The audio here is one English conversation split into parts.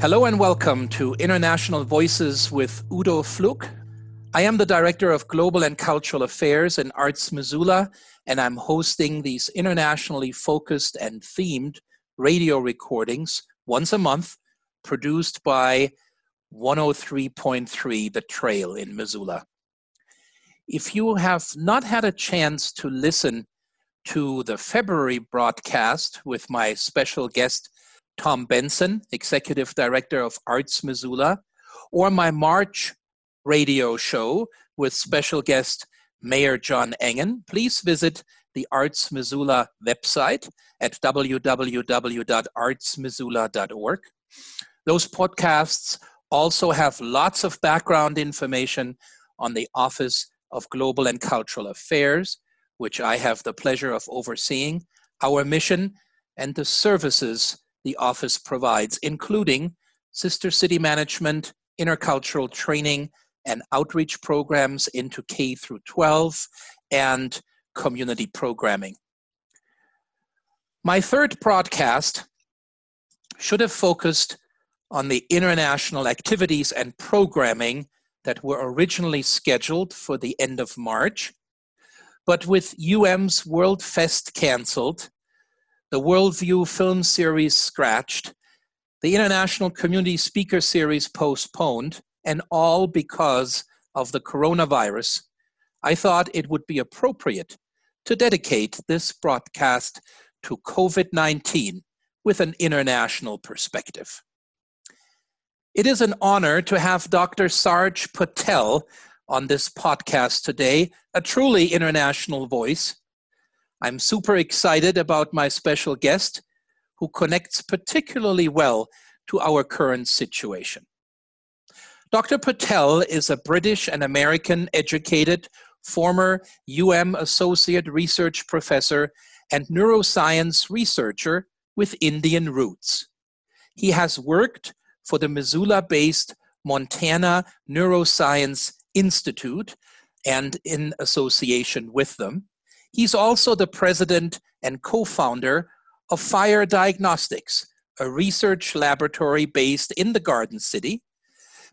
Hello and welcome to International Voices with Udo Fluck. I am the Director of Global and Cultural Affairs in Arts Missoula, and I'm hosting these internationally focused and themed radio recordings once a month, produced by 103.3 The Trail in Missoula. If you have not had a chance to listen to the February broadcast with my special guest, Tom Benson, Executive Director of Arts Missoula, or my March radio show with special guest Mayor John Engen, please visit the Arts Missoula website at www.artsmissoula.org. Those podcasts also have lots of background information on the Office of Global and Cultural Affairs, which I have the pleasure of overseeing, our mission, and the services the office provides, including sister city management, intercultural training, and outreach programs into K through 12 and community programming. My third broadcast should have focused on the international activities and programming that were originally scheduled for the end of March. But with UM's World Fest canceled the Worldview film series scratched, the International Community Speaker Series postponed, and all because of the coronavirus, I thought it would be appropriate to dedicate this broadcast to COVID 19 with an international perspective. It is an honor to have Dr. Sarj Patel on this podcast today, a truly international voice I'm super excited about my special guest who connects particularly well to our current situation. Dr. Patel is a British and American educated former UM Associate Research Professor and neuroscience researcher with Indian roots. He has worked for the Missoula based Montana Neuroscience Institute and in association with them. He's also the president and co founder of Fire Diagnostics, a research laboratory based in the Garden City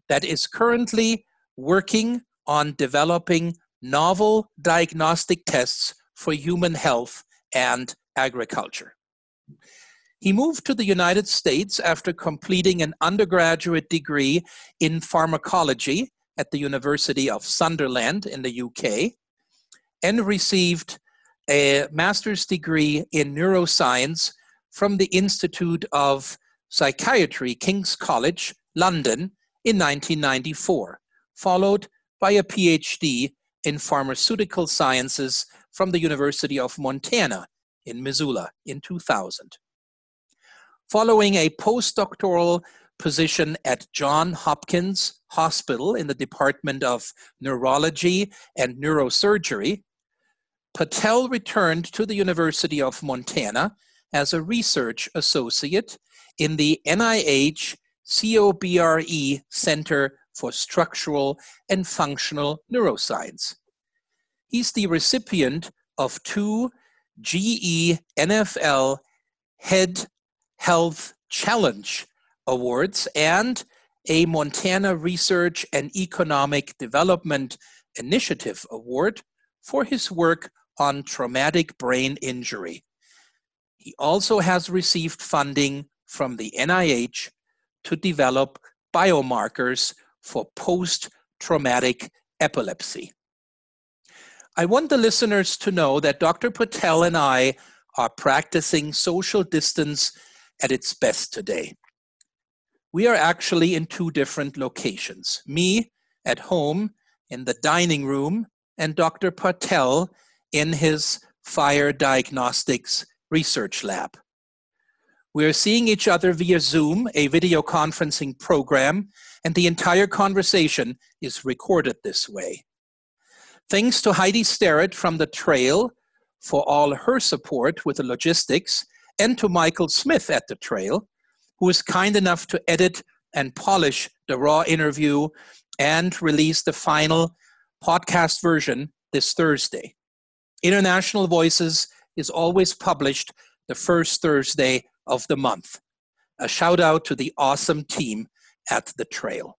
that is currently working on developing novel diagnostic tests for human health and agriculture. He moved to the United States after completing an undergraduate degree in pharmacology at the University of Sunderland in the UK and received a master's degree in neuroscience from the Institute of Psychiatry, King's College, London, in 1994, followed by a PhD in pharmaceutical sciences from the University of Montana in Missoula in 2000. Following a postdoctoral position at John Hopkins Hospital in the Department of Neurology and Neurosurgery, Patel returned to the University of Montana as a research associate in the NIH COBRE Center for Structural and Functional Neuroscience. He's the recipient of two GE NFL Head Health Challenge Awards and a Montana Research and Economic Development Initiative Award for his work on traumatic brain injury. He also has received funding from the NIH to develop biomarkers for post traumatic epilepsy. I want the listeners to know that Dr. Patel and I are practicing social distance at its best today. We are actually in two different locations me at home in the dining room, and Dr. Patel in his fire diagnostics research lab. We are seeing each other via Zoom, a video conferencing program, and the entire conversation is recorded this way. Thanks to Heidi Sterrett from The Trail for all her support with the logistics, and to Michael Smith at The Trail, who was kind enough to edit and polish the raw interview and release the final podcast version this Thursday. International Voices is always published the first Thursday of the month. a shout out to the awesome team at the trail.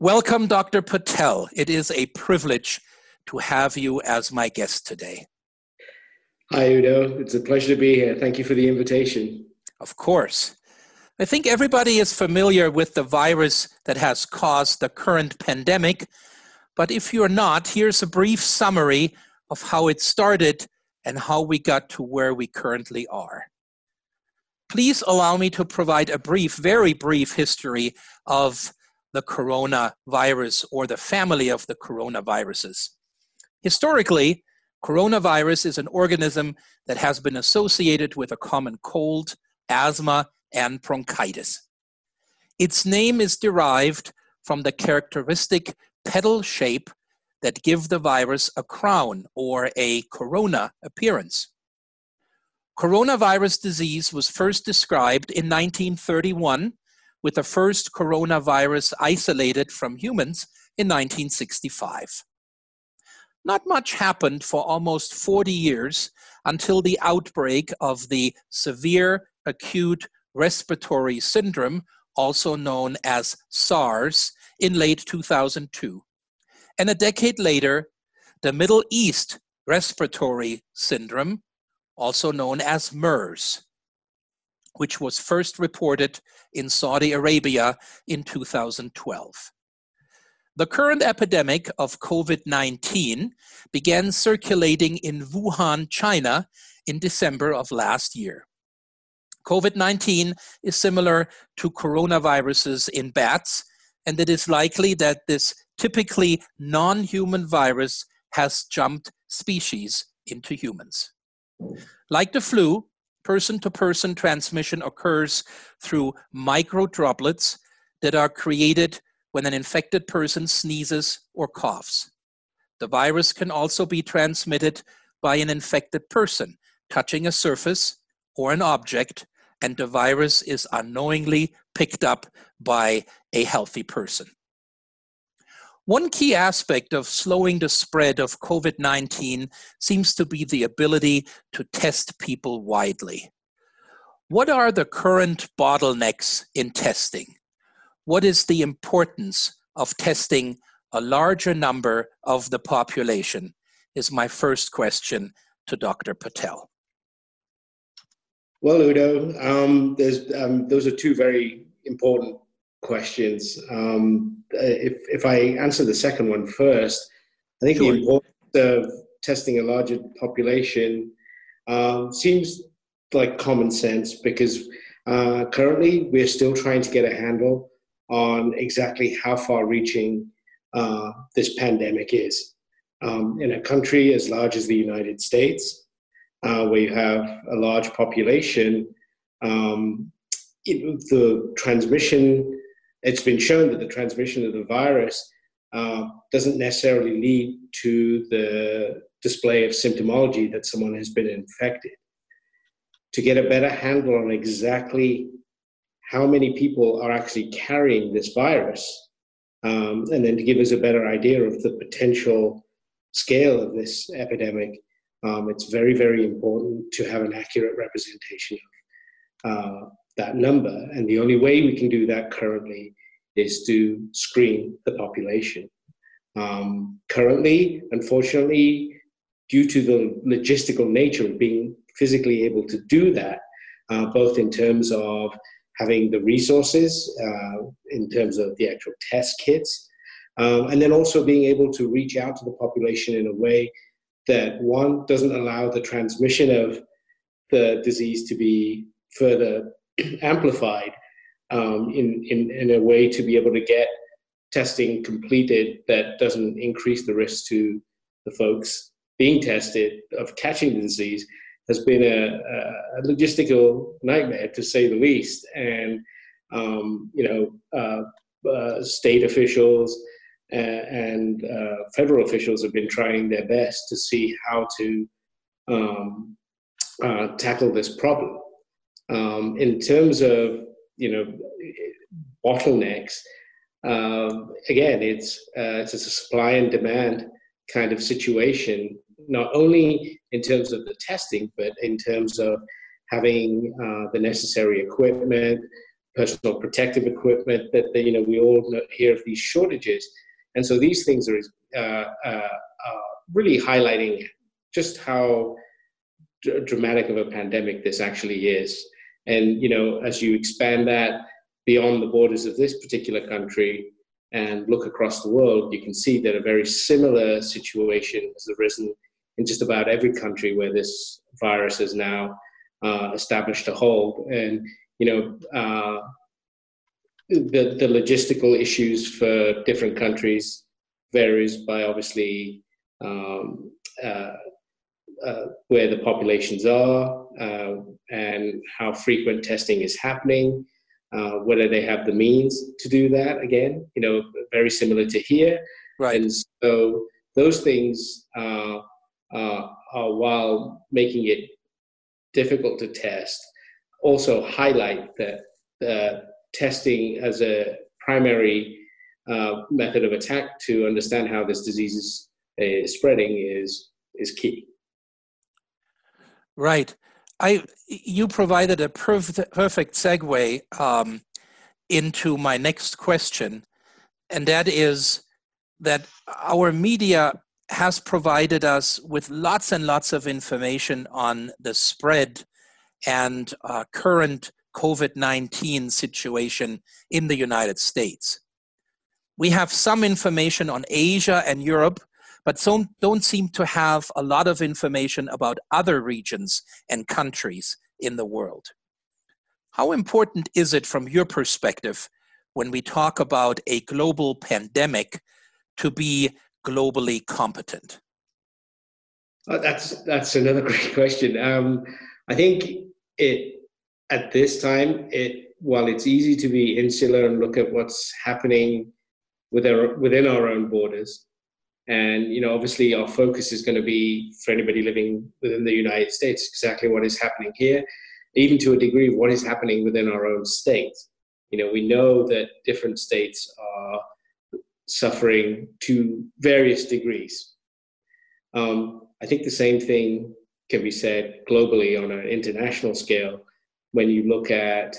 Welcome, Dr. Patel. It is a privilege to have you as my guest today. Hi, Udo. It's a pleasure to be here. Thank you for the invitation. Of course. I think everybody is familiar with the virus that has caused the current pandemic, but if you're not, here's a brief summary of how it started and how we got to where we currently are. Please allow me to provide a brief, very brief history of the coronavirus or the family of the coronaviruses. Historically, coronavirus is an organism that has been associated with a common cold, asthma, and bronchitis. Its name is derived from the characteristic petal shape that give the virus a crown or a corona appearance. Coronavirus disease was first described in 1931 with the first coronavirus isolated from humans in 1965. Not much happened for almost 40 years until the outbreak of the severe acute respiratory syndrome, also known as SARS, in late 2002. And a decade later, the Middle East respiratory syndrome, also known as MERS, which was first reported in Saudi Arabia in 2012. The current epidemic of COVID 19 began circulating in Wuhan, China in December of last year. COVID 19 is similar to coronaviruses in bats, and it is likely that this typically non human virus has jumped species into humans. Like the flu, person to person transmission occurs through micro droplets that are created when an infected person sneezes or coughs. The virus can also be transmitted by an infected person touching a surface or an object, and the virus is unknowingly picked up by a healthy person. One key aspect of slowing the spread of COVID 19 seems to be the ability to test people widely. What are the current bottlenecks in testing? What is the importance of testing a larger number of the population? Is my first question to Dr. Patel. Well, Udo, um, um, those are two very important questions. Um, if, if I answer the second one first, I think sure. the importance of testing a larger population uh, seems like common sense because uh, currently we're still trying to get a handle on exactly how far reaching uh, this pandemic is. Um, in a country as large as the United States, uh, where you have a large population, um, it, the transmission it's been shown that the transmission of the virus uh, doesn't necessarily lead to the display of symptomology that someone has been infected. To get a better handle on exactly how many people are actually carrying this virus, um, and then to give us a better idea of the potential scale of this epidemic, um, it's very, very important to have an accurate representation of uh, that number. And the only way we can do that currently is to screen the population. Um, currently, unfortunately, due to the logistical nature of being physically able to do that, uh, both in terms of having the resources, uh, in terms of the actual test kits, um, and then also being able to reach out to the population in a way that one doesn't allow the transmission of the disease to be further amplified um, in, in, in a way to be able to get testing completed that doesn't increase the risk to the folks being tested of catching the disease has been a, a logistical nightmare to say the least. And, um, you know, uh, uh, state officials and, and uh, federal officials have been trying their best to see how to um, uh, tackle this problem. Um, in terms of you know bottlenecks, um, again, it's uh, it's a supply and demand kind of situation, not only in terms of the testing, but in terms of having uh, the necessary equipment, personal protective equipment. That, you know we all hear of these shortages, and so these things are uh, uh, uh really highlighting just how dramatic of a pandemic this actually is. And you know, as you expand that beyond the borders of this particular country and look across the world, you can see that a very similar situation has arisen in just about every country where this virus has now uh, established a hold. And you know, uh, the the logistical issues for different countries varies by obviously um, uh, uh, where the populations are uh, and how frequent testing is happening, uh, whether they have the means to do that again, you know, very similar to here. Right. And so those things uh, are, while making it difficult to test, also highlight that testing as a primary uh, method of attack to understand how this disease is, is spreading is, is key. Right. I you provided a perfect perfect segue um, into my next question, and that is that our media has provided us with lots and lots of information on the spread and uh, current COVID 19 situation in the United States. We have some information on Asia and Europe, but some don't seem to have a lot of information about other regions and countries in the world. How important is it from your perspective when we talk about a global pandemic to be globally competent? Oh, that's that's another great question. Um, I think it at this time, it while it's easy to be insular and look at what's happening with our, within our own borders, and you know, obviously, our focus is going to be for anybody living within the United States, exactly what is happening here, even to a degree, of what is happening within our own state. You know, we know that different states are suffering to various degrees. Um, I think the same thing can be said globally on an international scale when you look at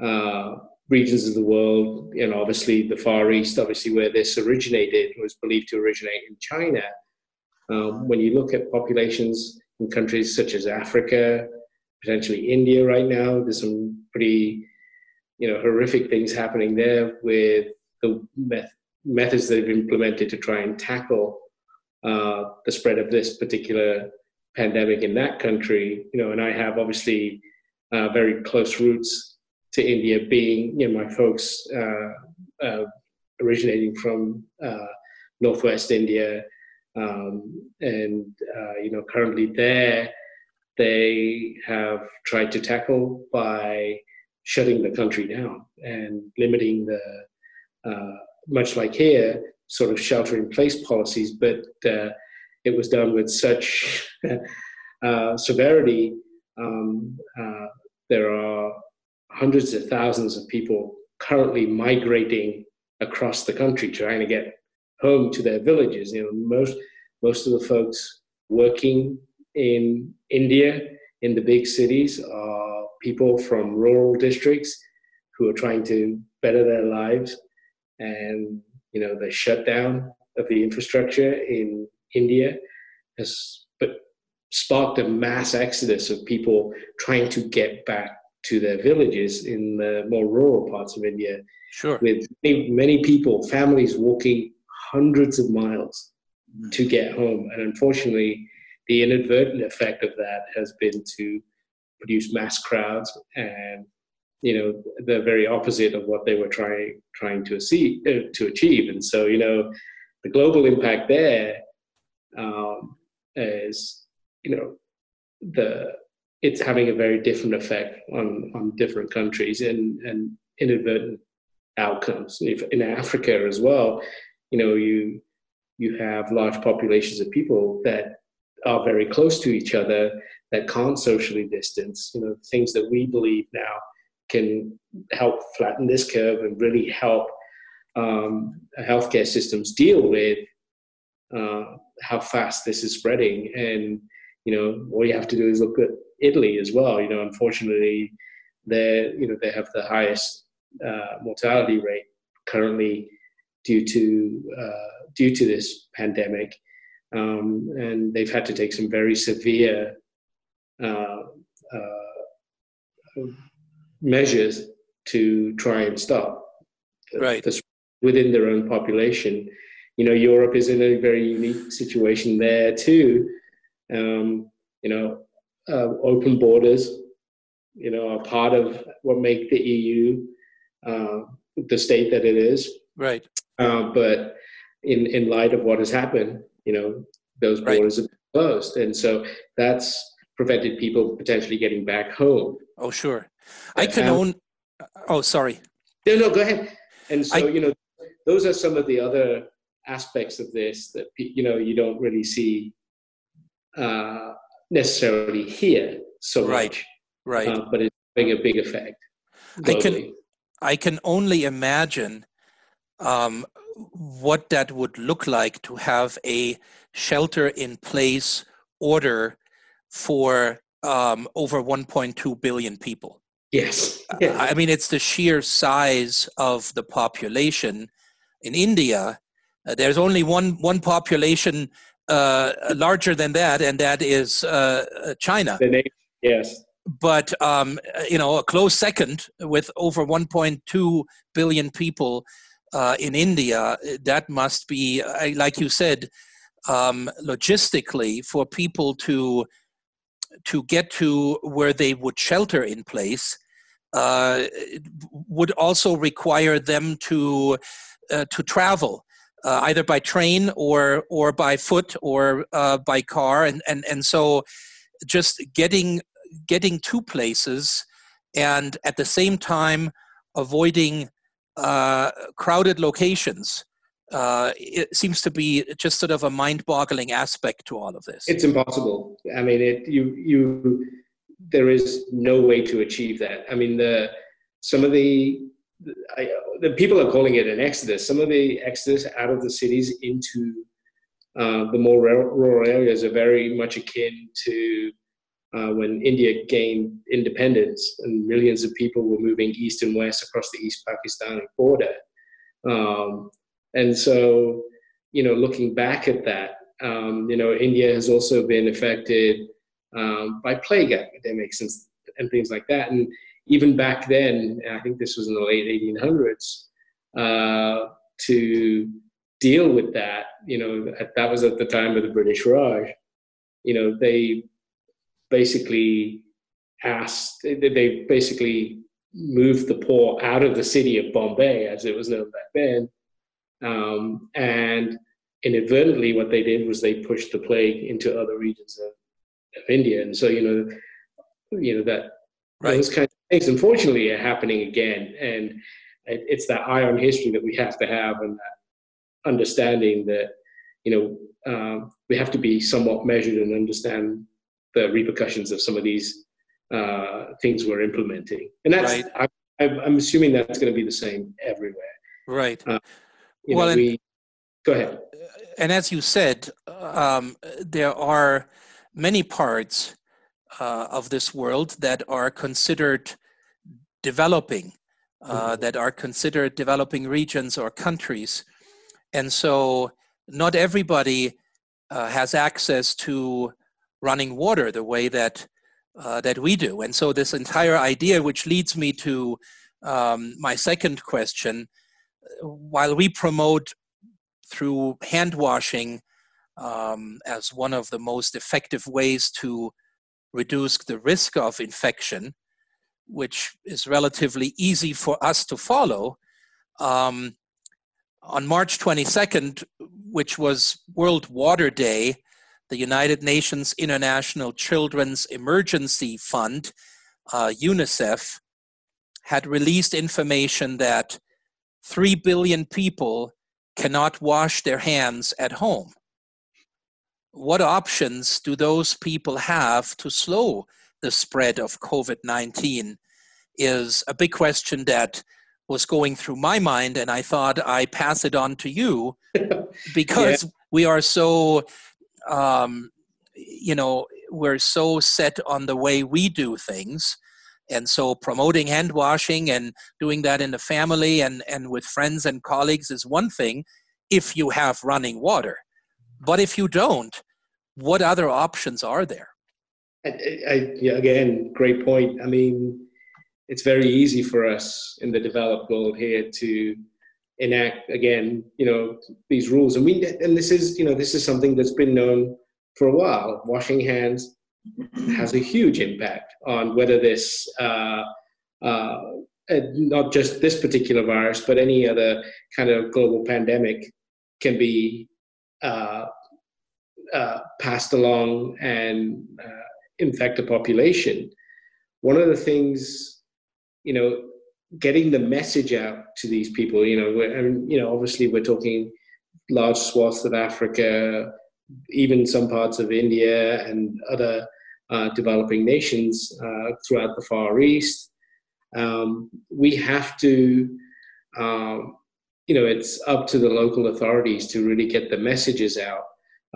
uh, regions of the world, and obviously the Far East, obviously where this originated, was believed to originate in China. Um, when you look at populations in countries such as Africa, potentially India right now, there's some pretty, you know, horrific things happening there with the met- methods that have been implemented to try and tackle uh, the spread of this particular pandemic in that country. You know, and I have obviously uh, very close roots to India, being you know my folks uh, uh, originating from uh, northwest India, um, and uh, you know currently there they have tried to tackle by shutting the country down and limiting the uh, much like here sort of shelter in place policies, but it was done with such severity um, there are hundreds of thousands of people currently migrating across the country trying to get home to their villages. You know, most most of the folks working in India in the big cities are people from rural districts who are trying to better their lives, and you know the shutdown of the infrastructure in India has sparked a mass exodus of people trying to get back to their villages in the more rural parts of India. Sure. With many, many people, families walking hundreds of miles mm. to get home. And unfortunately, the inadvertent effect of that has been to produce mass crowds and you know the very opposite of what they were trying trying to see uh, to achieve and so you know the global impact there um, is you know the it's having a very different effect on on different countries and and inadvertent outcomes. If in africa as well you know you you have large populations of people that are very close to each other that can't socially distance. You know things that we believe now can help flatten this curve and really help um, healthcare systems deal with uh, how fast this is spreading. And you know, all you have to do is look at Italy as well. You know, unfortunately, they you know they have the highest uh, mortality rate currently due to uh, due to this pandemic, um, and they've had to take some very severe uh, uh measures to try and stop right. the, within their own population. You know, Europe is in a very unique situation there too. Um, you know, uh, open borders, you know, are part of what make the EU uh, the state that it is. Right. Uh, but in in light of what has happened, you know, those borders right. are closed, and so that's prevented people potentially getting back home. Oh, sure. I can um, own. Oh, sorry. No, no, go ahead. And so, I, you know, those are some of the other aspects of this that you know you don't really see uh, necessarily here so right, much, right? Uh, but it's having a big effect. Globally. I can I can only imagine um, what that would look like to have a shelter in place order for um, over 1.2 billion people. Yes. yes. I mean, it's the sheer size of the population. In India, uh, there's only one, one population uh, larger than that, and that is uh, uh China. Yes. But, um, you know, a close second with over 1.2 billion people uh, in India, that must be, like you said, um, logistically for people to to get to where they would shelter in place uh, would also require them to uh, to travel uh, either by train or or by foot or uh, by car and, and and so just getting getting to places and at the same time avoiding uh, crowded locations uh, it seems to be just sort of a mind-boggling aspect to all of this. It's impossible. I mean, it you you there is no way to achieve that. I mean, the some of the I, the people are calling it an exodus. Some of the exodus out of the cities into uh, the more rural areas are very much akin to uh, when India gained independence and millions of people were moving east and west across the East Pakistani border. Um, and so, you know, looking back at that, um, you know, India has also been affected um, by plague epidemics and, and things like that. And even back then, I think this was in the late 1800s, uh, to deal with that, you know, that was at the time of the British Raj, you know, they basically asked, they basically moved the poor out of the city of Bombay, as it was known back then, um, and inadvertently, what they did was they pushed the plague into other regions of, of India. And so, you know, you know that right. those kind of things, unfortunately, are happening again. And it, it's that eye on history that we have to have, and that understanding that you know um, we have to be somewhat measured and understand the repercussions of some of these uh, things we're implementing. And that's right. I, I'm assuming that's going to be the same everywhere. Right. Uh, well, know, and, we, go ahead. And as you said, um, there are many parts uh, of this world that are considered developing, uh, mm-hmm. that are considered developing regions or countries. And so not everybody uh, has access to running water the way that uh, that we do. And so this entire idea, which leads me to um, my second question, while we promote through hand washing um, as one of the most effective ways to reduce the risk of infection, which is relatively easy for us to follow. Um, on March 22nd, which was World Water Day, the United Nations International Children's Emergency Fund, uh, UNICEF, had released information that 3 billion people cannot wash their hands at home. What options do those people have to slow the spread of COVID 19? Is a big question that was going through my mind, and I thought I pass it on to you because yeah. we are so, um, you know, we're so set on the way we do things. And so promoting hand washing and doing that in the family and, and with friends and colleagues is one thing if you have running water. But if you don't, what other options are there? I, I, again, great point. I mean, it's very easy for us in the developed world here to enact again, you know, these rules. And we and this is, you know, this is something that's been known for a while. Washing hands has a huge impact on whether this, uh, uh, not just this particular virus, but any other kind of global pandemic can be uh, uh passed along and uh, infect a population. One of the things, you know, getting the message out to these people, you know, and you know, obviously we're talking large swaths of Africa, even some parts of India and other uh, developing nations uh, throughout the Far East. Um, we have to, um, you know, it's up to the local authorities to really get the messages out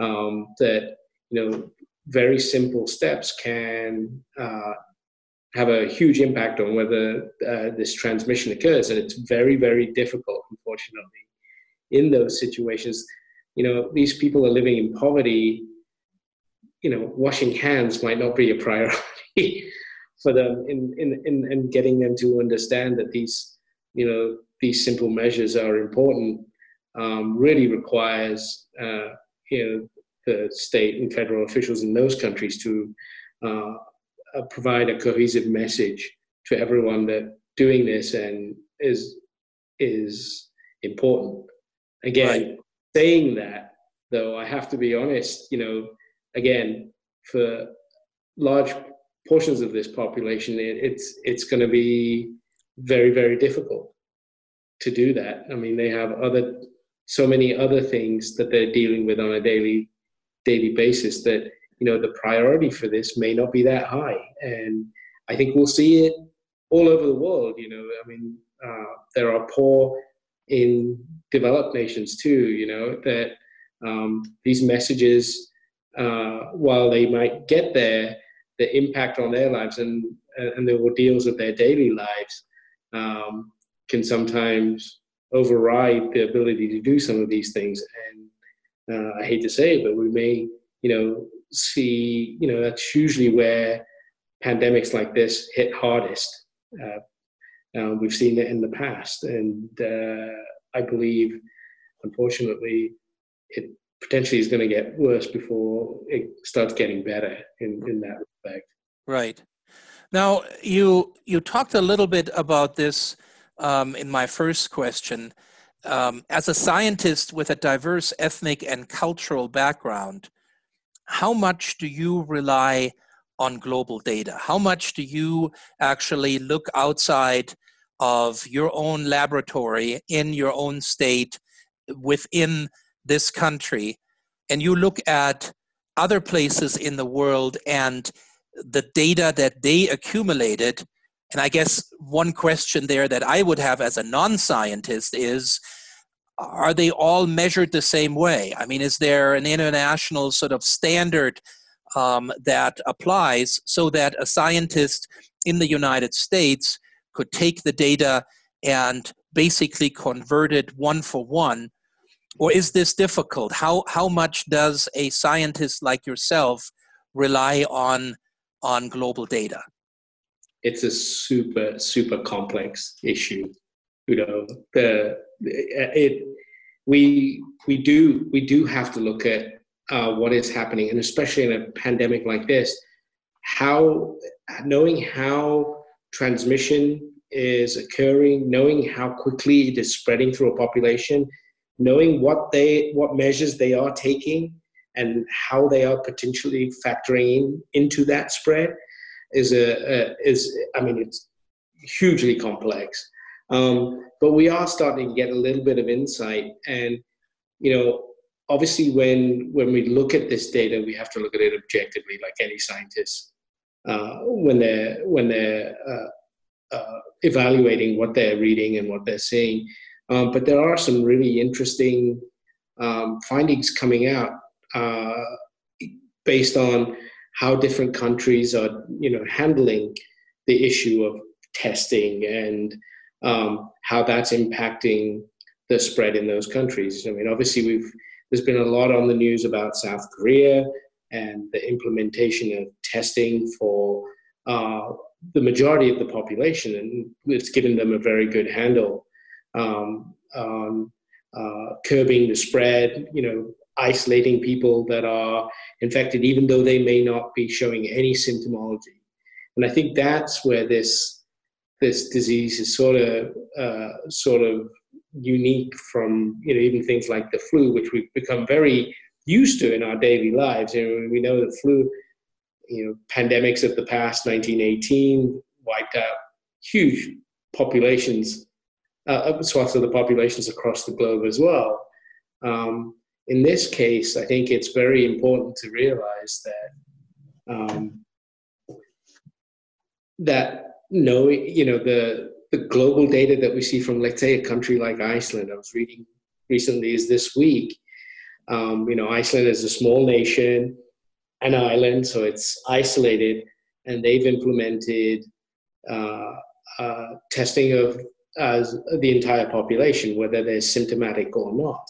um, that, you know, very simple steps can uh, have a huge impact on whether uh, this transmission occurs. And it's very, very difficult, unfortunately, in those situations. You know, these people are living in poverty. You know, washing hands might not be a priority for them in, in, in, in getting them to understand that these, you know, these simple measures are important um, really requires, uh, you know, the state and federal officials in those countries to uh, uh, provide a cohesive message to everyone that doing this and is is important. Again, right. saying that though, I have to be honest. You know, again, for large portions of this population, it, it's it's going to be very very difficult to do that. I mean, they have other so many other things that they're dealing with on a daily daily basis that you know the priority for this may not be that high and i think we'll see it all over the world you know i mean uh, there are poor in developed nations too you know that um, these messages uh, while they might get there the impact on their lives and and the ordeals of their daily lives um, can sometimes override the ability to do some of these things and uh, I hate to say it, but we may, you know, see, you know, that's usually where pandemics like this hit hardest. Uh, uh, we've seen it in the past, and uh, I believe, unfortunately, it potentially is going to get worse before it starts getting better in, in that respect. Right. Now, you you talked a little bit about this um, in my first question um, as a scientist with a diverse ethnic and cultural background, how much do you rely on global data? How much do you actually look outside of your own laboratory in your own state within this country and you look at other places in the world and the data that they accumulated and I guess one question there that I would have as a non scientist is are they all measured the same way? I mean, is there an international sort of standard um, that applies so that a scientist in the United States could take the data and basically convert it one for one? Or is this difficult? How, how much does a scientist like yourself rely on, on global data? It's a super, super complex issue. You know, the it we we do we do have to look at uh, what is happening, and especially in a pandemic like this, how knowing how transmission is occurring, knowing how quickly it is spreading through a population, knowing what they what measures they are taking and how they are potentially factoring in into that spread is a, a is I mean it's hugely complex. Um, but we are starting to get a little bit of insight. And, you know, obviously when, when we look at this data, we have to look at it objectively, like any scientist, uh, when they're, when they're uh, uh, evaluating what they're reading and what they're seeing. Um, but there are some really interesting um, findings coming out uh, based on how different countries are, you know, handling the issue of testing and um, how that's impacting the spread in those countries. I mean, obviously, we've there's been a lot on the news about South Korea and the implementation of testing for uh, the majority of the population, and it's given them a very good handle um, on uh, curbing the spread. You know, isolating people that are infected, even though they may not be showing any symptomology. And I think that's where this this disease is sort of uh, sort of unique from you know even things like the flu, which we've become very used to in our daily lives. You know, we know the flu, you know, pandemics of the past, 1918, wiped out huge populations, uh, swaths of the populations across the globe as well. Um, in this case, I think it's very important to realize that um, that knowing, you know, the the global data that we see from, let's say, a country like Iceland. I was reading recently is this week. Um, you know, Iceland is a small nation, an island, so it's isolated, and they've implemented uh, uh, testing of the entire population, whether they're symptomatic or not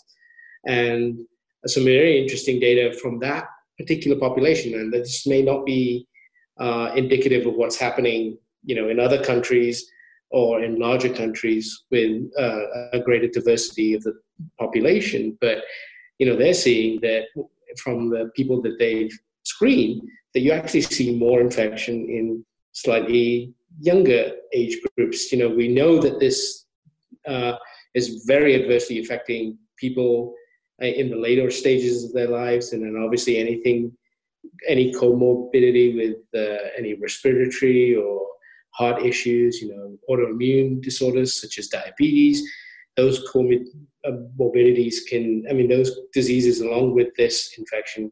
and some very interesting data from that particular population. And this may not be uh, indicative of what's happening, you know, in other countries or in larger countries with uh, a greater diversity of the population. But you know, they're seeing that from the people that they've screened that you actually see more infection in slightly younger age groups. You know, we know that this uh, is very adversely affecting people in the later stages of their lives, and then obviously anything, any comorbidity with uh, any respiratory or heart issues, you know, autoimmune disorders such as diabetes, those comorbidities can, I mean, those diseases along with this infection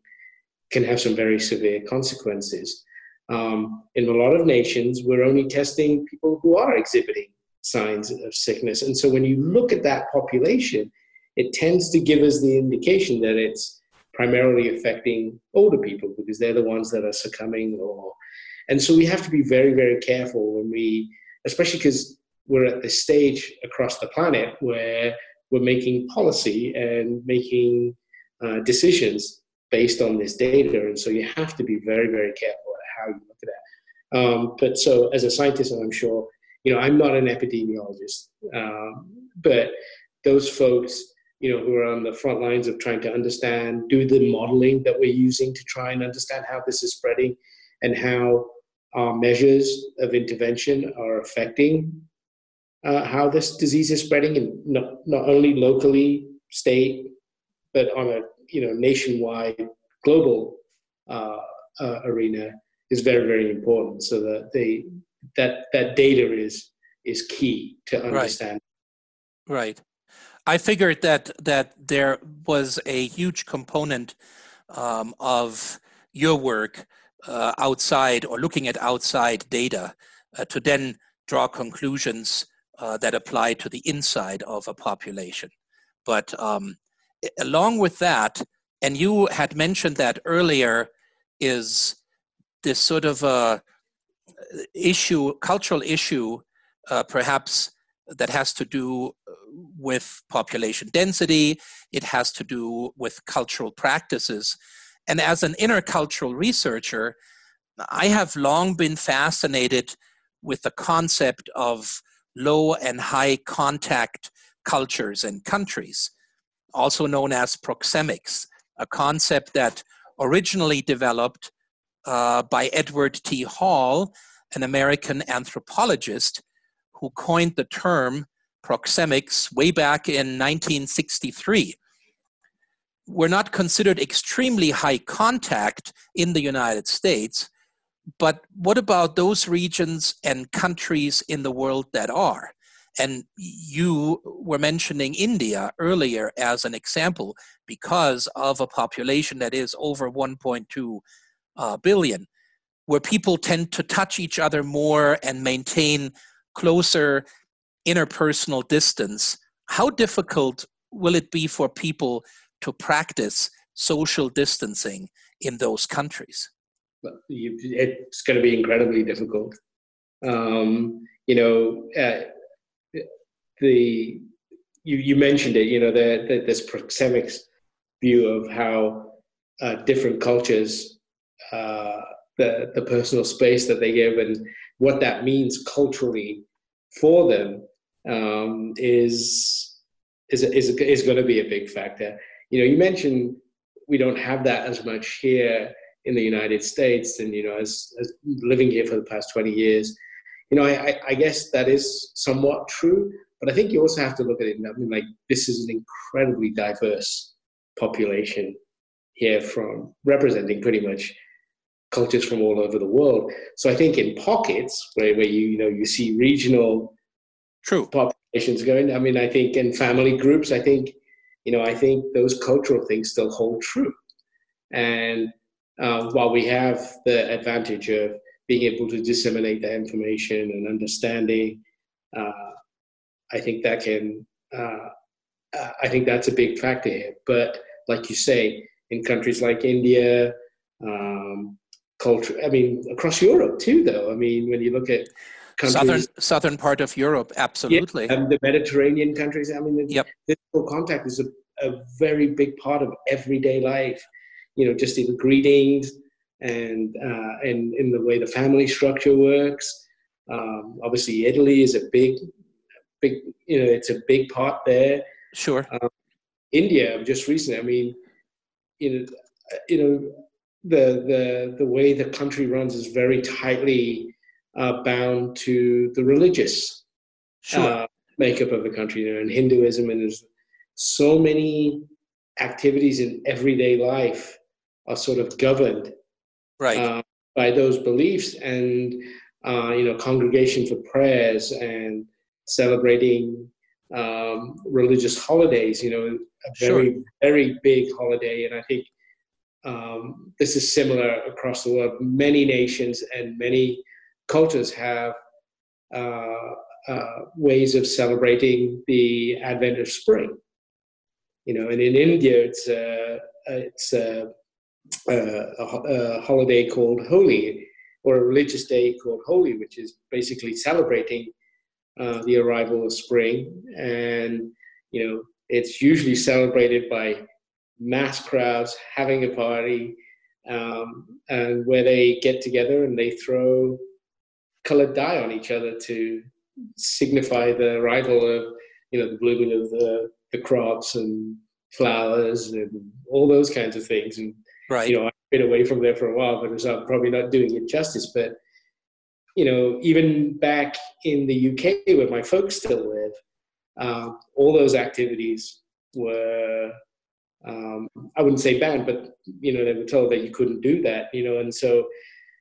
can have some very severe consequences. Um, in a lot of nations, we're only testing people who are exhibiting signs of sickness. And so when you look at that population, it tends to give us the indication that it's primarily affecting older people because they're the ones that are succumbing or and so we have to be very very careful when we especially because we're at this stage across the planet where we're making policy and making uh, decisions based on this data. And so you have to be very very careful at how you look at that. Um, but so as a scientist and i'm sure you know i'm not an epidemiologist um, but those folks you know, who are on the front lines of trying to understand, do the modeling that we're using to try and understand how this is spreading and how our measures of intervention are affecting uh, how this disease is spreading, and not, not only locally, state, but on a you know nationwide, global uh, uh, arena is very very important. So that they that that data is is key to understand. Right. right. I figured that that there was a huge component um, of your work uh, outside or looking at outside data uh, to then draw conclusions uh, that apply to the inside of a population. But um, along with that, and you had mentioned that earlier, is this sort of a uh, issue, cultural issue, uh, perhaps that has to do with population density, it has to do with cultural practices. And as an intercultural researcher, I have long been fascinated with the concept of low and high contact cultures and countries, also known as proxemics, a concept that originally developed uh, by Edward T. Hall, an American anthropologist who coined the term proxemics way back in 1963 were not considered extremely high contact in the United States. But what about those regions and countries in the world that are? And you were mentioning India earlier as an example because of a population that is over 1.2 uh, billion, where people tend to touch each other more and maintain closer interpersonal distance, how difficult will it be for people to practice social distancing in those countries? it's going to be incredibly difficult. Um, you know, uh, the you, you mentioned it. You know, the, the, this proxemics view of how uh, different cultures, uh, the the personal space that they give, and what that means culturally for them um, is is is is going to be a big factor. You know, you mentioned we don't have that as much here in the United States, and you know, as, as living here for the past twenty years, you know, I, I guess that is somewhat true. But I think you also have to look at it. I mean, like this is an incredibly diverse population here, from representing pretty much cultures from all over the world. So I think in pockets where, where you you know you see regional true populations going. I mean, I think in family groups, I think you know I think those cultural things still hold true. And uh, while we have the advantage of being able to disseminate that information and understanding, uh, I think that can. Uh, I think that's a big factor here. But like you say, in countries like India, um, culture. I mean, across Europe too, though. I mean, when you look at countries, southern southern part of Europe, absolutely, yeah, and the Mediterranean countries. I mean, the yep. physical contact is a, a very big part of everyday life. You know, just in greetings and uh, and in the way the family structure works. Um, obviously, Italy is a big, big. You know, it's a big part there. Sure. Um, India, just recently. I mean, you know, you know the the the way the country runs is very tightly uh, bound to the religious sure. uh, makeup of the country you know, and Hinduism and there's so many activities in everyday life are sort of governed right uh, by those beliefs and uh, you know congregation for prayers and celebrating um, religious holidays you know a very sure. very big holiday and I think um, this is similar across the world. Many nations and many cultures have uh, uh, ways of celebrating the advent of spring. You know, and in India, it's a, it's a, a, a holiday called Holi, or a religious day called Holi, which is basically celebrating uh, the arrival of spring. And you know, it's usually celebrated by mass crowds having a party, um, and where they get together and they throw colored dye on each other to signify the arrival of you know the blooming of the the crops and flowers and all those kinds of things. And right. you know, I've been away from there for a while, but I'm probably not doing it justice. But you know, even back in the UK where my folks still live, uh, all those activities were um, I wouldn't say banned, but you know they were told that you couldn't do that. You know, and so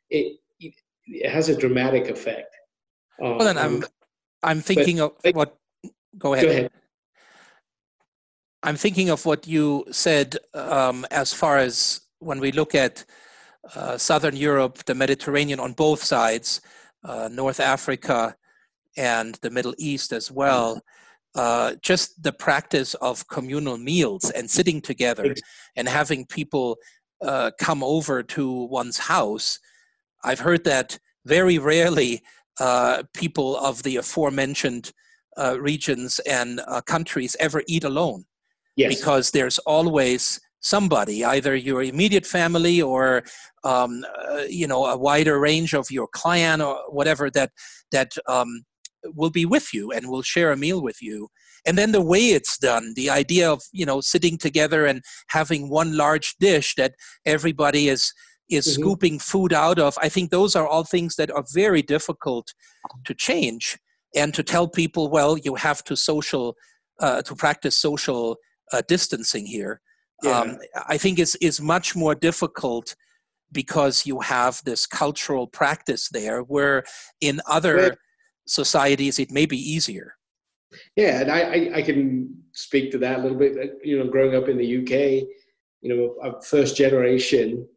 it it has a dramatic effect. Um, well, then I'm I'm thinking of what. Go ahead. Go ahead. I'm thinking of what you said um, as far as when we look at uh, Southern Europe, the Mediterranean on both sides, uh, North Africa, and the Middle East as well uh, just the practice of communal meals and sitting together and having people uh, come over to one's house. I've heard that very rarely uh, people of the aforementioned uh, regions and uh, countries ever eat alone. Yes. Because there's always somebody, either your immediate family or um, uh, you know a wider range of your clan or whatever that that um, will be with you and will share a meal with you and then the way it's done the idea of you know sitting together and having one large dish that everybody is is mm-hmm. scooping food out of i think those are all things that are very difficult to change and to tell people well you have to social uh, to practice social uh, distancing here yeah. um, i think is is much more difficult because you have this cultural practice there where in other societies it may be easier yeah and I, I, can speak to that a little bit you know growing up in the uk you know I'm first generation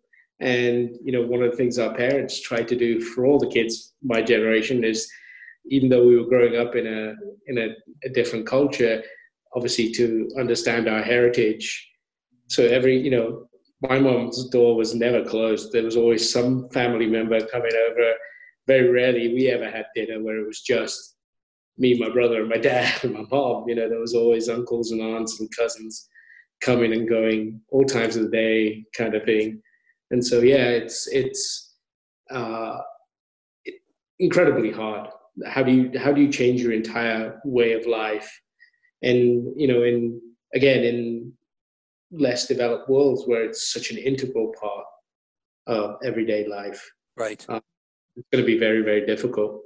and you know one of the things our parents tried to do for all the kids my generation is even though we were growing up in a in a, a different culture obviously to understand our heritage so every you know my mom's door was never closed. There was always some family member coming over. Very rarely we ever had dinner where it was just me, my brother, and my dad, and my mom. You know, there was always uncles and aunts and cousins coming and going all times of the day, kind of thing. And so, yeah, it's it's uh, incredibly hard. How do you how do you change your entire way of life? And you know, in again in less developed worlds where it's such an integral part of everyday life, right? Uh, it's going to be very very difficult.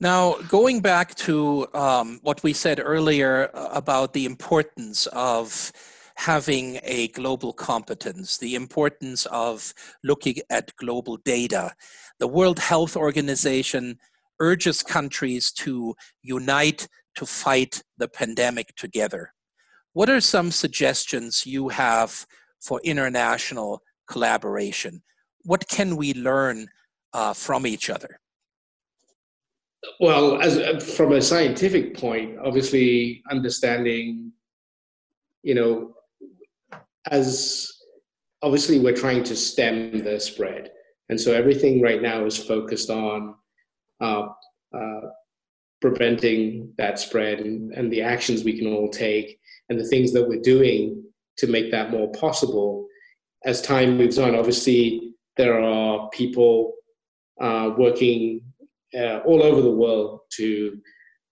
Now, going back to um, what we said earlier about the importance of having a global competence, the importance of looking at global data, the World Health Organization urges countries to unite to fight the pandemic together. What are some suggestions you have for international collaboration? What can we learn uh, from each other? Well, as uh, from a scientific point, obviously understanding, you know, as obviously we're trying to stem the spread, and so everything right now is focused on uh, uh, preventing that spread and, and the actions we can all take and the things that we're doing to make that more possible. As time moves on, obviously there are people working uh, all over the world to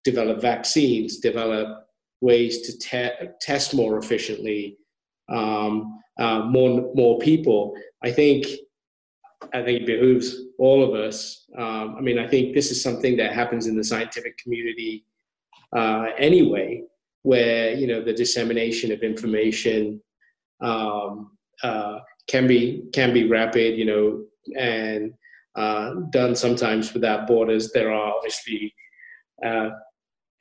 develop vaccines, develop ways to te- test more efficiently, um, uh, more more people. I think I think it behooves all of us. Um, I mean, I think this is something that happens in the scientific community uh, anyway, where you know the dissemination of information um, uh, can be can be rapid, you know, and uh, done sometimes without borders. There are obviously uh,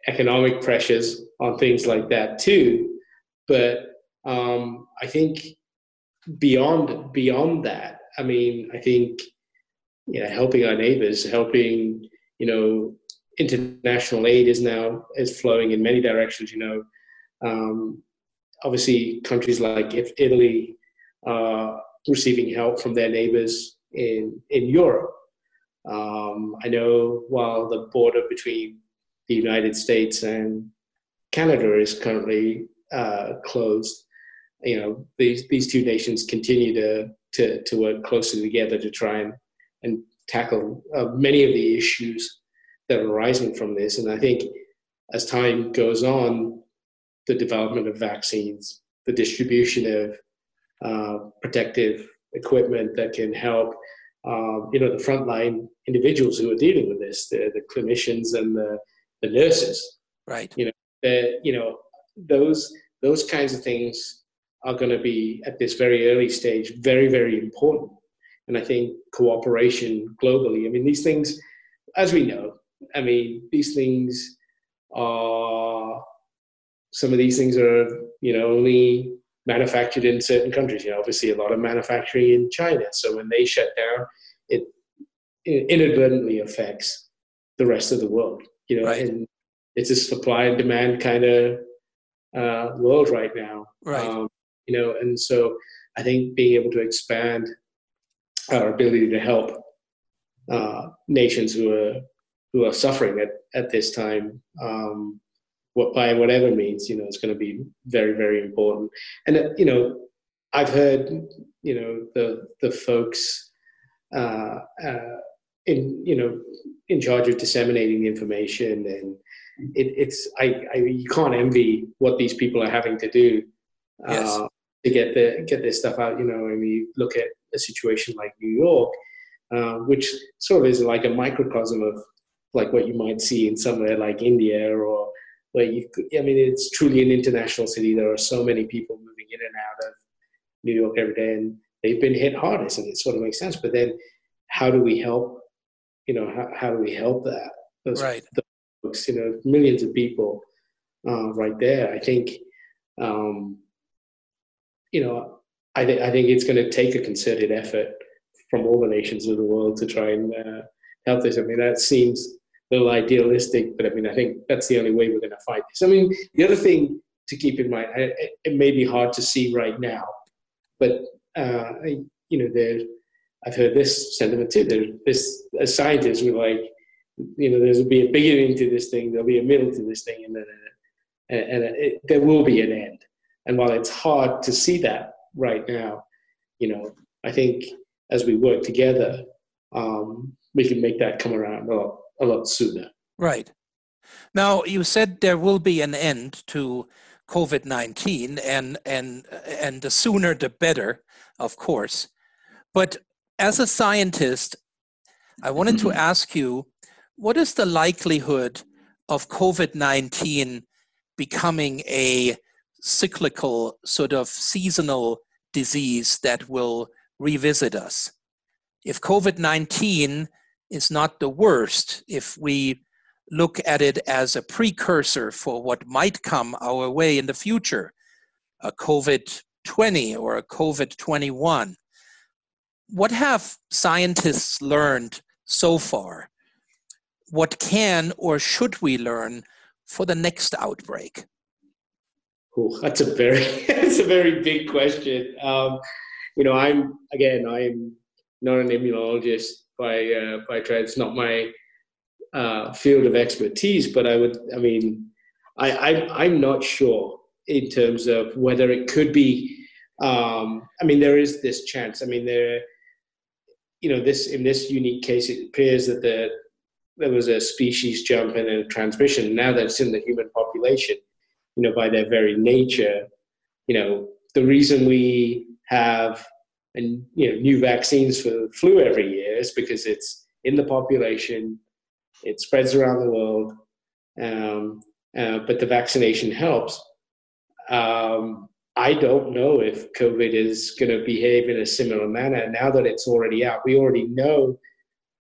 economic pressures on things like that too. But um, I think beyond beyond that, I mean, I think you know, helping our neighbors, helping you know, international aid is now is flowing in many directions. You know, um, obviously countries like Italy are receiving help from their neighbors in in Europe. Um, I know while the border between the United States and Canada is currently uh, closed, you know these these two nations continue to to, to work closely together to try and and tackle uh, many of the issues that are arising from this. And I think as time goes on, the development of vaccines, the distribution of uh, protective equipment that can help um, you know the frontline individuals who are dealing with this, the, the clinicians and the, the nurses. Right. You know, the, you know those those kinds of things are going to be at this very early stage very very important. And I think cooperation globally. I mean, these things, as we know, I mean, these things are some of these things are you know only manufactured in certain countries. You know, obviously a lot of manufacturing in China. So when they shut down, it inadvertently affects the rest of the world. You know, right. and it's a supply and demand kind of uh, world right now. Right. Um, you know, and so I think being able to expand our ability to help uh, nations who are who are suffering at, at this time um, what by whatever means, you know, it's going to be very, very important. And uh, you know, I've heard, you know, the the folks uh, uh, in you know in charge of disseminating the information, and it, it's I, I you can't envy what these people are having to do uh, yes. to get the get this stuff out. You know, I mean, you look at a situation like New York, uh, which sort of is like a microcosm of like what you might see in somewhere like India or where you could, I mean, it's truly an international city. There are so many people moving in and out of New York every day, and they've been hit hardest, and it sort of makes sense. But then, how do we help? You know, how, how do we help that? Those, right. folks, you know, millions of people uh, right there. I think, um, you know, I, th- I think it's going to take a concerted effort from all the nations of the world to try and uh, help this. I mean, that seems little idealistic, but I mean, I think that's the only way we're going to fight this. I mean, the other thing to keep in mind, it may be hard to see right now, but uh, you know, there, I've heard this sentiment too. There, this as scientists, we're like, you know, there's be a beginning to this thing, there'll be a middle to this thing, and then and, and it, there will be an end. And while it's hard to see that right now, you know, I think as we work together, um, we can make that come around a lot, a lot sooner. Right. Now, you said there will be an end to COVID 19, and, and, and the sooner the better, of course. But as a scientist, I wanted to mm-hmm. ask you what is the likelihood of COVID 19 becoming a cyclical, sort of seasonal disease that will revisit us? If COVID 19 is not the worst, if we look at it as a precursor for what might come our way in the future, a COVID 20 or a COVID 21. What have scientists learned so far? What can or should we learn for the next outbreak? Ooh, that's a very that's a very big question. Um, you know, I'm again, I'm not an immunologist by uh, by trade. It's not my uh, field of expertise, but I would, I mean, I, I, I'm not sure in terms of whether it could be. Um, I mean, there is this chance. I mean, there, you know, this in this unique case, it appears that the there was a species jump and a transmission. Now that it's in the human population, you know, by their very nature, you know, the reason we have and you know new vaccines for flu every year is because it's in the population it spreads around the world, um, uh, but the vaccination helps. Um, I don't know if COVID is going to behave in a similar manner now that it's already out. We already know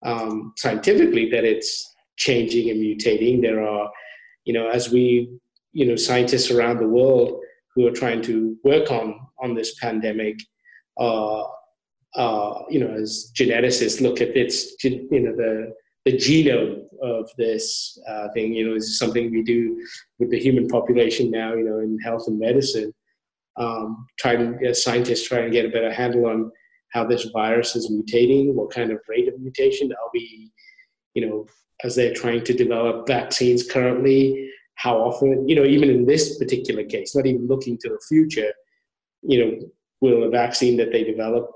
um, scientifically that it's changing and mutating. There are, you know, as we, you know, scientists around the world who are trying to work on on this pandemic, uh, uh, you know, as geneticists look at its, you know, the the genome of this uh, thing. You know, is something we do with the human population now. You know, in health and medicine, um, trying scientists try and get a better handle on how this virus is mutating, what kind of rate of mutation. Are we, you know, as they're trying to develop vaccines currently, how often, you know, even in this particular case, not even looking to the future, you know, will a vaccine that they develop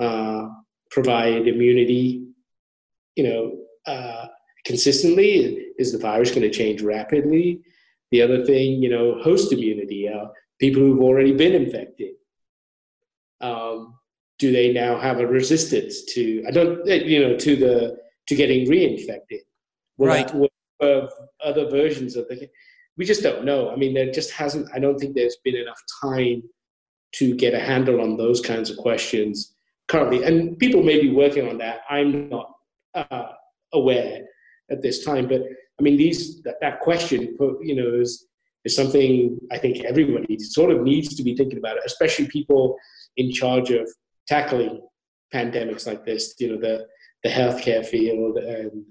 uh, provide immunity, you know, uh, consistently? Is the virus going to change rapidly? The other thing, you know, host immunity, uh, people who've already been infected. Um, do they now have a resistance to, I don't, you know, to the, to getting reinfected? Will right. That, other versions of the, we just don't know. I mean, there just hasn't, I don't think there's been enough time to get a handle on those kinds of questions currently. And people may be working on that. I'm not uh, aware at this time. But I mean, these that, that question, you know, is is something I think everybody sort of needs to be thinking about it, especially people in charge of tackling pandemics like this. You know, the the healthcare field and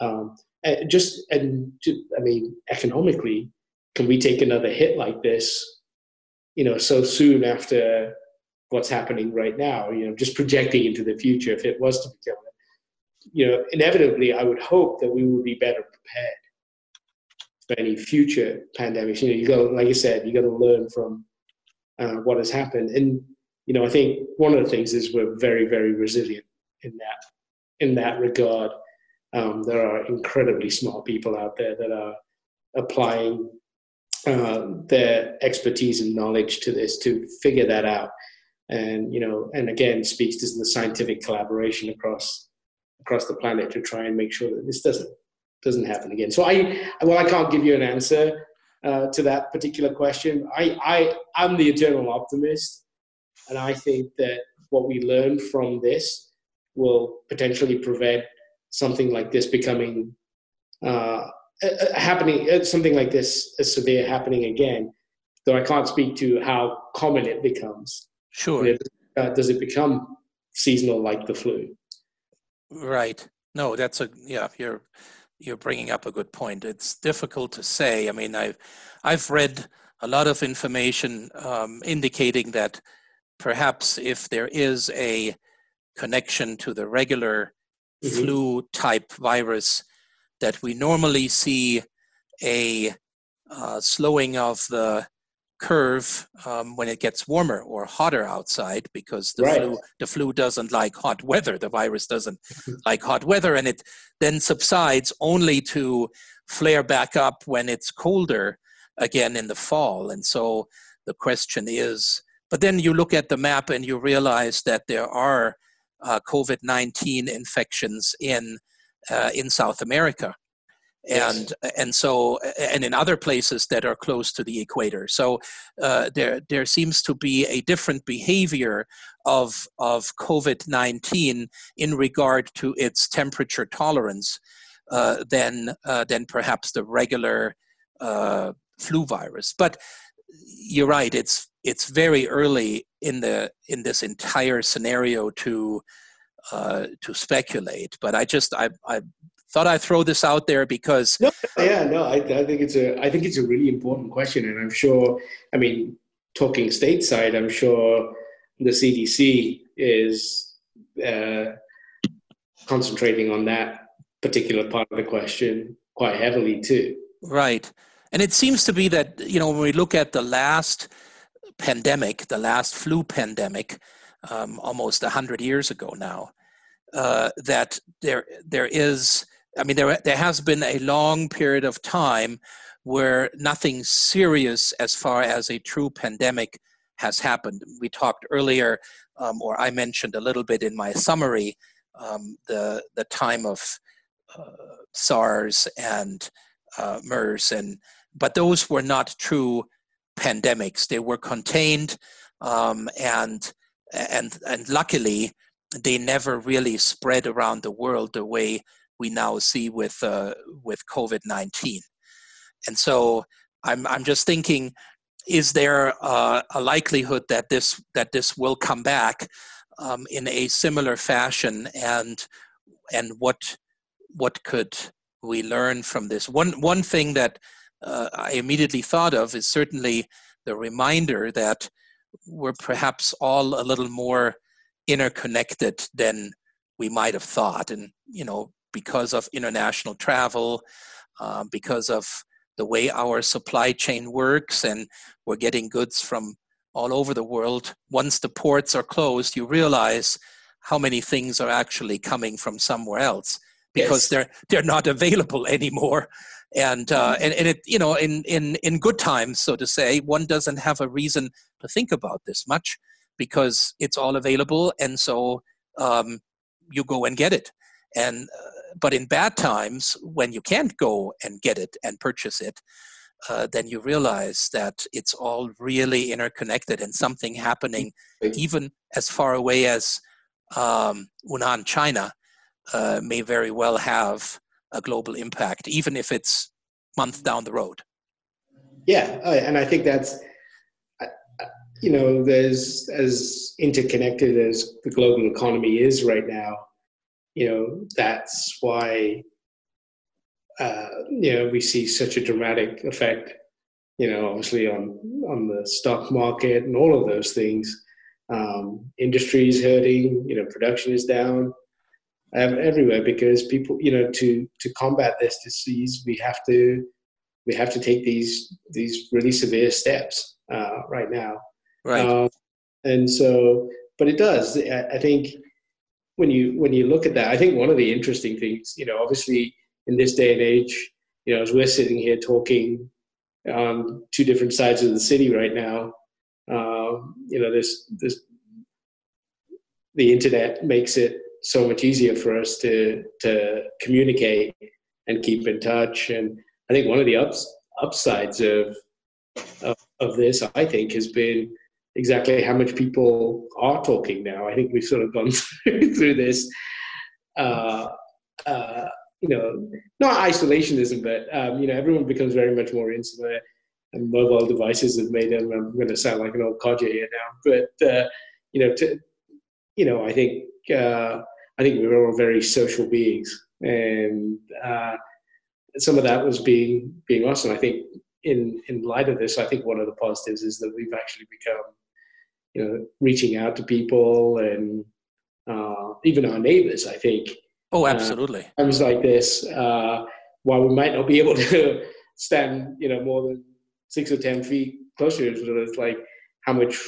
um, and just and I mean, economically, can we take another hit like this? You know, so soon after what's happening right now. You know, just projecting into the future if it was to become you know, inevitably, I would hope that we would be better prepared for any future pandemics. You know, you got, like I said, you got to learn from uh, what has happened, and you know, I think one of the things is we're very, very resilient in that in that regard. Um, there are incredibly smart people out there that are applying uh, their expertise and knowledge to this to figure that out and you know and again speaks to the scientific collaboration across across the planet to try and make sure that this doesn't doesn't happen again. So I well I can't give you an answer uh, to that particular question. I I I'm the eternal optimist, and I think that what we learn from this will potentially prevent something like this becoming uh, happening uh, something like this as severe happening again. Though I can't speak to how common it becomes. Sure. Uh, does it become seasonal like the flu? Right. No, that's a yeah. You're you're bringing up a good point. It's difficult to say. I mean, I've I've read a lot of information um, indicating that perhaps if there is a connection to the regular mm-hmm. flu type virus, that we normally see a uh, slowing of the curve um, when it gets warmer or hotter outside because the right. flu the flu doesn't like hot weather the virus doesn't like hot weather and it then subsides only to flare back up when it's colder again in the fall and so the question is but then you look at the map and you realize that there are uh, covid-19 infections in uh, in south america and yes. and so and in other places that are close to the equator. So uh, there there seems to be a different behavior of of COVID nineteen in regard to its temperature tolerance uh, than uh, than perhaps the regular uh, flu virus. But you're right; it's it's very early in the in this entire scenario to uh, to speculate. But I just I I thought I'd throw this out there because no, yeah, no, I, I think it's a I think it's a really important question, and I'm sure. I mean, talking stateside, I'm sure the CDC is uh, concentrating on that particular part of the question quite heavily too. Right, and it seems to be that you know when we look at the last pandemic, the last flu pandemic, um, almost hundred years ago now. Uh, that there there is I mean, there, there has been a long period of time where nothing serious as far as a true pandemic has happened. We talked earlier, um, or I mentioned a little bit in my summary, um, the, the time of uh, SARS and uh, MERS, and, but those were not true pandemics. They were contained, um, and, and, and luckily, they never really spread around the world the way we now see with uh, with COVID nineteen. And so I'm I'm just thinking, is there a likelihood that this that this will come back um, in a similar fashion, and and what what could we learn from this? One one thing that uh, I immediately thought of is certainly the reminder that we're perhaps all a little more interconnected than we might have thought and you know because of international travel, uh, because of the way our supply chain works, and we're getting goods from all over the world. Once the ports are closed, you realize how many things are actually coming from somewhere else because yes. they're they're not available anymore. And, uh, and and it you know in in in good times, so to say, one doesn't have a reason to think about this much because it's all available, and so um, you go and get it. And uh, but in bad times, when you can't go and get it and purchase it, uh, then you realize that it's all really interconnected and something happening even as far away as um, Wuhan, China, uh, may very well have a global impact, even if it's months down the road. Yeah, and I think that's you know, there's as interconnected as the global economy is right now you know that's why uh, you know we see such a dramatic effect you know obviously on on the stock market and all of those things. Um, industry is hurting you know production is down um, everywhere because people you know to to combat this disease we have to we have to take these these really severe steps uh, right now right uh, and so but it does I, I think when you when you look at that, I think one of the interesting things, you know, obviously in this day and age, you know, as we're sitting here talking on two different sides of the city right now, uh, you know, this this the internet makes it so much easier for us to to communicate and keep in touch. And I think one of the ups upsides of of, of this, I think, has been exactly how much people are talking now. I think we've sort of gone through this, uh, uh, you know, not isolationism, but um, you know, everyone becomes very much more insular, and mobile devices have made them. I'm going to sound like an old codger here now, but uh, you know, to, you know, I think uh, I think we are all very social beings, and uh, some of that was being being. And I think in in light of this, I think one of the positives is that we've actually become you know, reaching out to people and uh, even our neighbors. I think. Oh, absolutely. Uh, times like this, uh, while we might not be able to stand, you know, more than six or ten feet closer, it's like how much,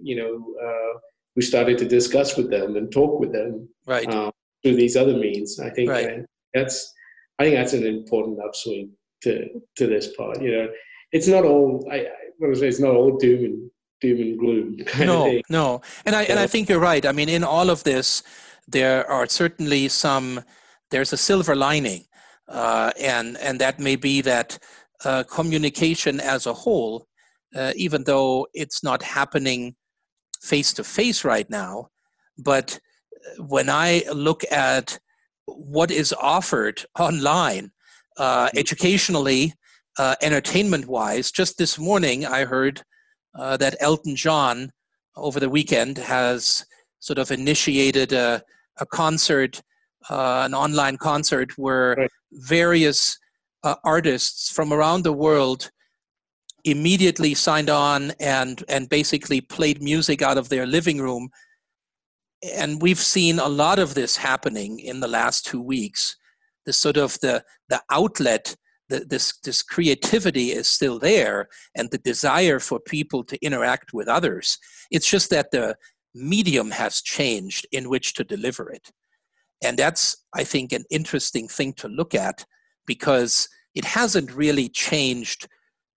you know, uh, we started to discuss with them and talk with them right. Uh, through these other means. I think right. that's, I think that's an important upswing to to this part. You know, it's not all. I, I want to say it's not all doom and doom and gloom. no, no, and I and I think you're right. I mean, in all of this, there are certainly some. There's a silver lining, uh, and and that may be that uh, communication as a whole, uh, even though it's not happening face to face right now, but when I look at what is offered online, uh, mm-hmm. educationally, uh, entertainment wise, just this morning I heard uh, that Elton John over the weekend has sort of initiated a, a concert, uh, an online concert where right. various uh, artists from around the world immediately signed on and and basically played music out of their living room and we've seen a lot of this happening in the last two weeks the sort of the the outlet the, this this creativity is still there and the desire for people to interact with others. It's just that the medium has changed in which to deliver it. And that's i think an interesting thing to look at because it hasn't really changed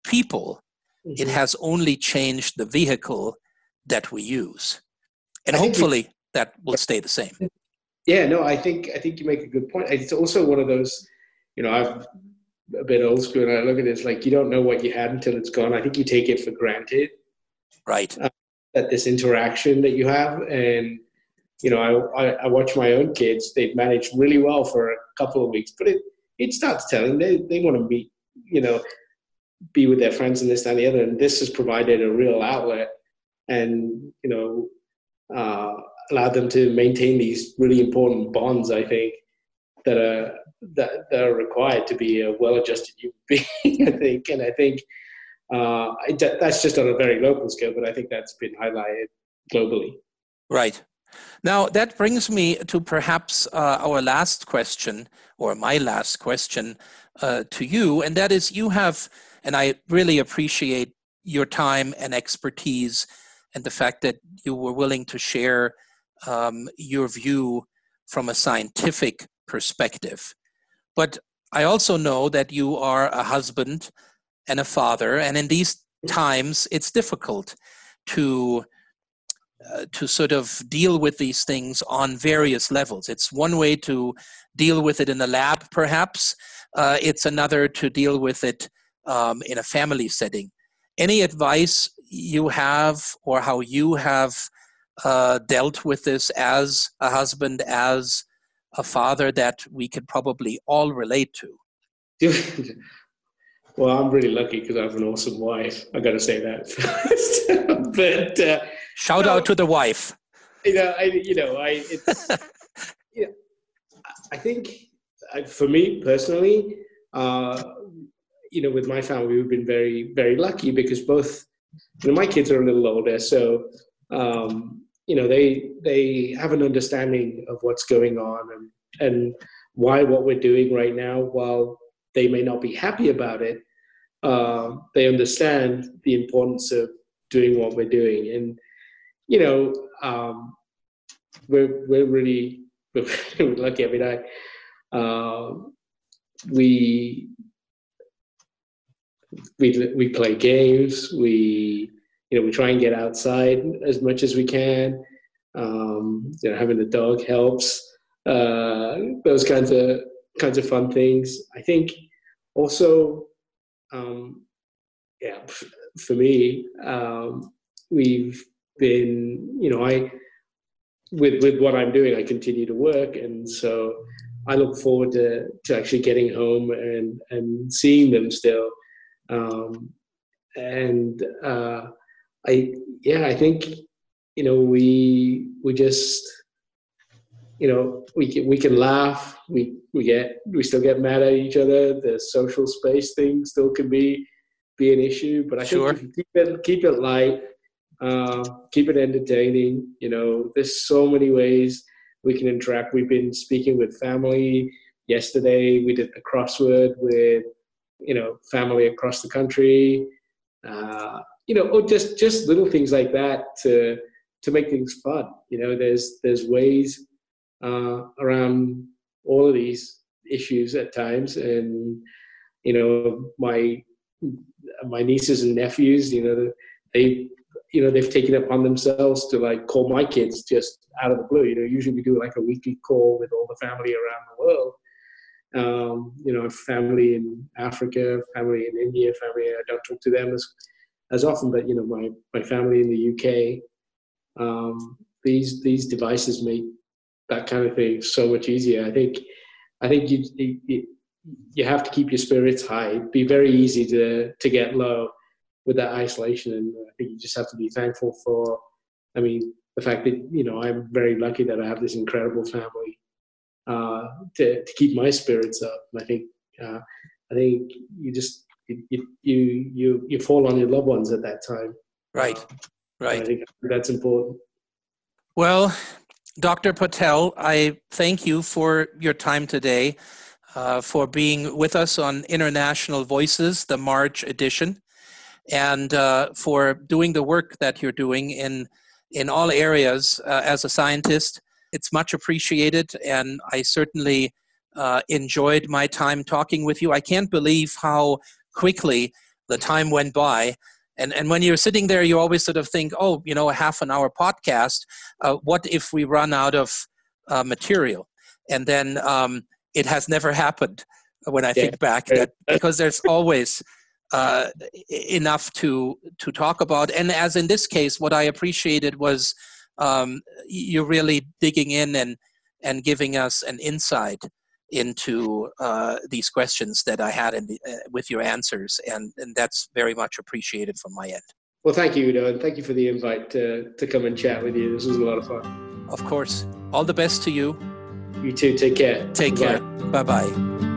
people. Mm-hmm. it has only changed the vehicle that we use. And I hopefully that will stay the same. Yeah no i think i think you make a good point. It's also one of those you know i've a bit old school and i look at it, it's like you don't know what you had until it's gone. I think you take it for granted right. uh, that this interaction that you have and you know I, I, I watch my own kids they've managed really well for a couple of weeks but it it starts telling. They they want to be you know be with their friends and this and the other and this has provided a real outlet and you know uh, allowed them to maintain these really important bonds i think that are that, that are required to be a well-adjusted human being i think. And i think uh, that's just on a very local scale but i think that's been highlighted globally. Right. Now, that brings me to perhaps uh, our last question, or my last question uh, to you, and that is you have, and I really appreciate your time and expertise and the fact that you were willing to share um, your view from a scientific perspective. But I also know that you are a husband and a father, and in these times, it's difficult to uh, to sort of deal with these things on various levels. It's one way to deal with it in the lab, perhaps. Uh, it's another to deal with it um, in a family setting. Any advice you have, or how you have uh, dealt with this as a husband, as a father, that we could probably all relate to? well, I'm really lucky because I have an awesome wife. I got to say that first. but uh, Shout out to the wife. You know, I, you know, I, it's, you know, I think for me personally, uh, you know, with my family, we've been very, very lucky because both, you know, my kids are a little older, so um, you know, they they have an understanding of what's going on and and why what we're doing right now, while they may not be happy about it, uh, they understand the importance of doing what we're doing and you know, um, we're we're really we're lucky. every day uh, we we we play games. We you know we try and get outside as much as we can. Um, you know, having a dog helps. Uh, those kinds of kinds of fun things. I think also, um, yeah, for me, um, we've been, you know, I with with what I'm doing, I continue to work, and so I look forward to to actually getting home and and seeing them still. Um, and uh, I yeah, I think you know we we just you know we can we can laugh we we get we still get mad at each other the social space thing still can be be an issue but i sure. think keep it keep it light Uh, keep it entertaining. You know, there's so many ways we can interact. We've been speaking with family. Yesterday, we did the crossword with, you know, family across the country. Uh, you know, or just just little things like that to to make things fun. You know, there's there's ways uh, around all of these issues at times, and you know, my my nieces and nephews, you know, they you know they've taken it upon themselves to like call my kids just out of the blue. You know, usually we do like a weekly call with all the family around the world. Um, you know, family in Africa, family in India, family. I don't talk to them as as often, but you know, my my family in the UK. Um, these these devices make that kind of thing so much easier. I think I think you, you you have to keep your spirits high. It'd be very easy to to get low with that isolation, and I think you just have to be thankful for. I mean, the fact that you know I'm very lucky that I have this incredible family uh, to to keep my spirits up. And I think uh, I think you just you you you you fall on your loved ones at that time. Right, uh, right. I think that's important. Well, Dr. Patel, I thank you for your time today, uh, for being with us on International Voices, the March edition, and uh, for doing the work that you're doing in in all areas uh, as a scientist. It's much appreciated, and I certainly uh, enjoyed my time talking with you. I can't believe how quickly the time went by. And and when you're sitting there you always sort of think oh you know a half an hour podcast uh, what if we run out of uh, material? And then um, it has never happened when i think back that because there's always uh, enough to to talk about. And as in this case what i appreciated was um, you really digging in and and giving us an insight into uh, these questions that I had the, uh, with your answers, and, and that's very much appreciated from my end. Well, thank you, Udo, and thank you for the invite to, to come and chat with you. This was a lot of fun. Of course. All the best to you. You too. Take care. Take Bye. care. Bye bye.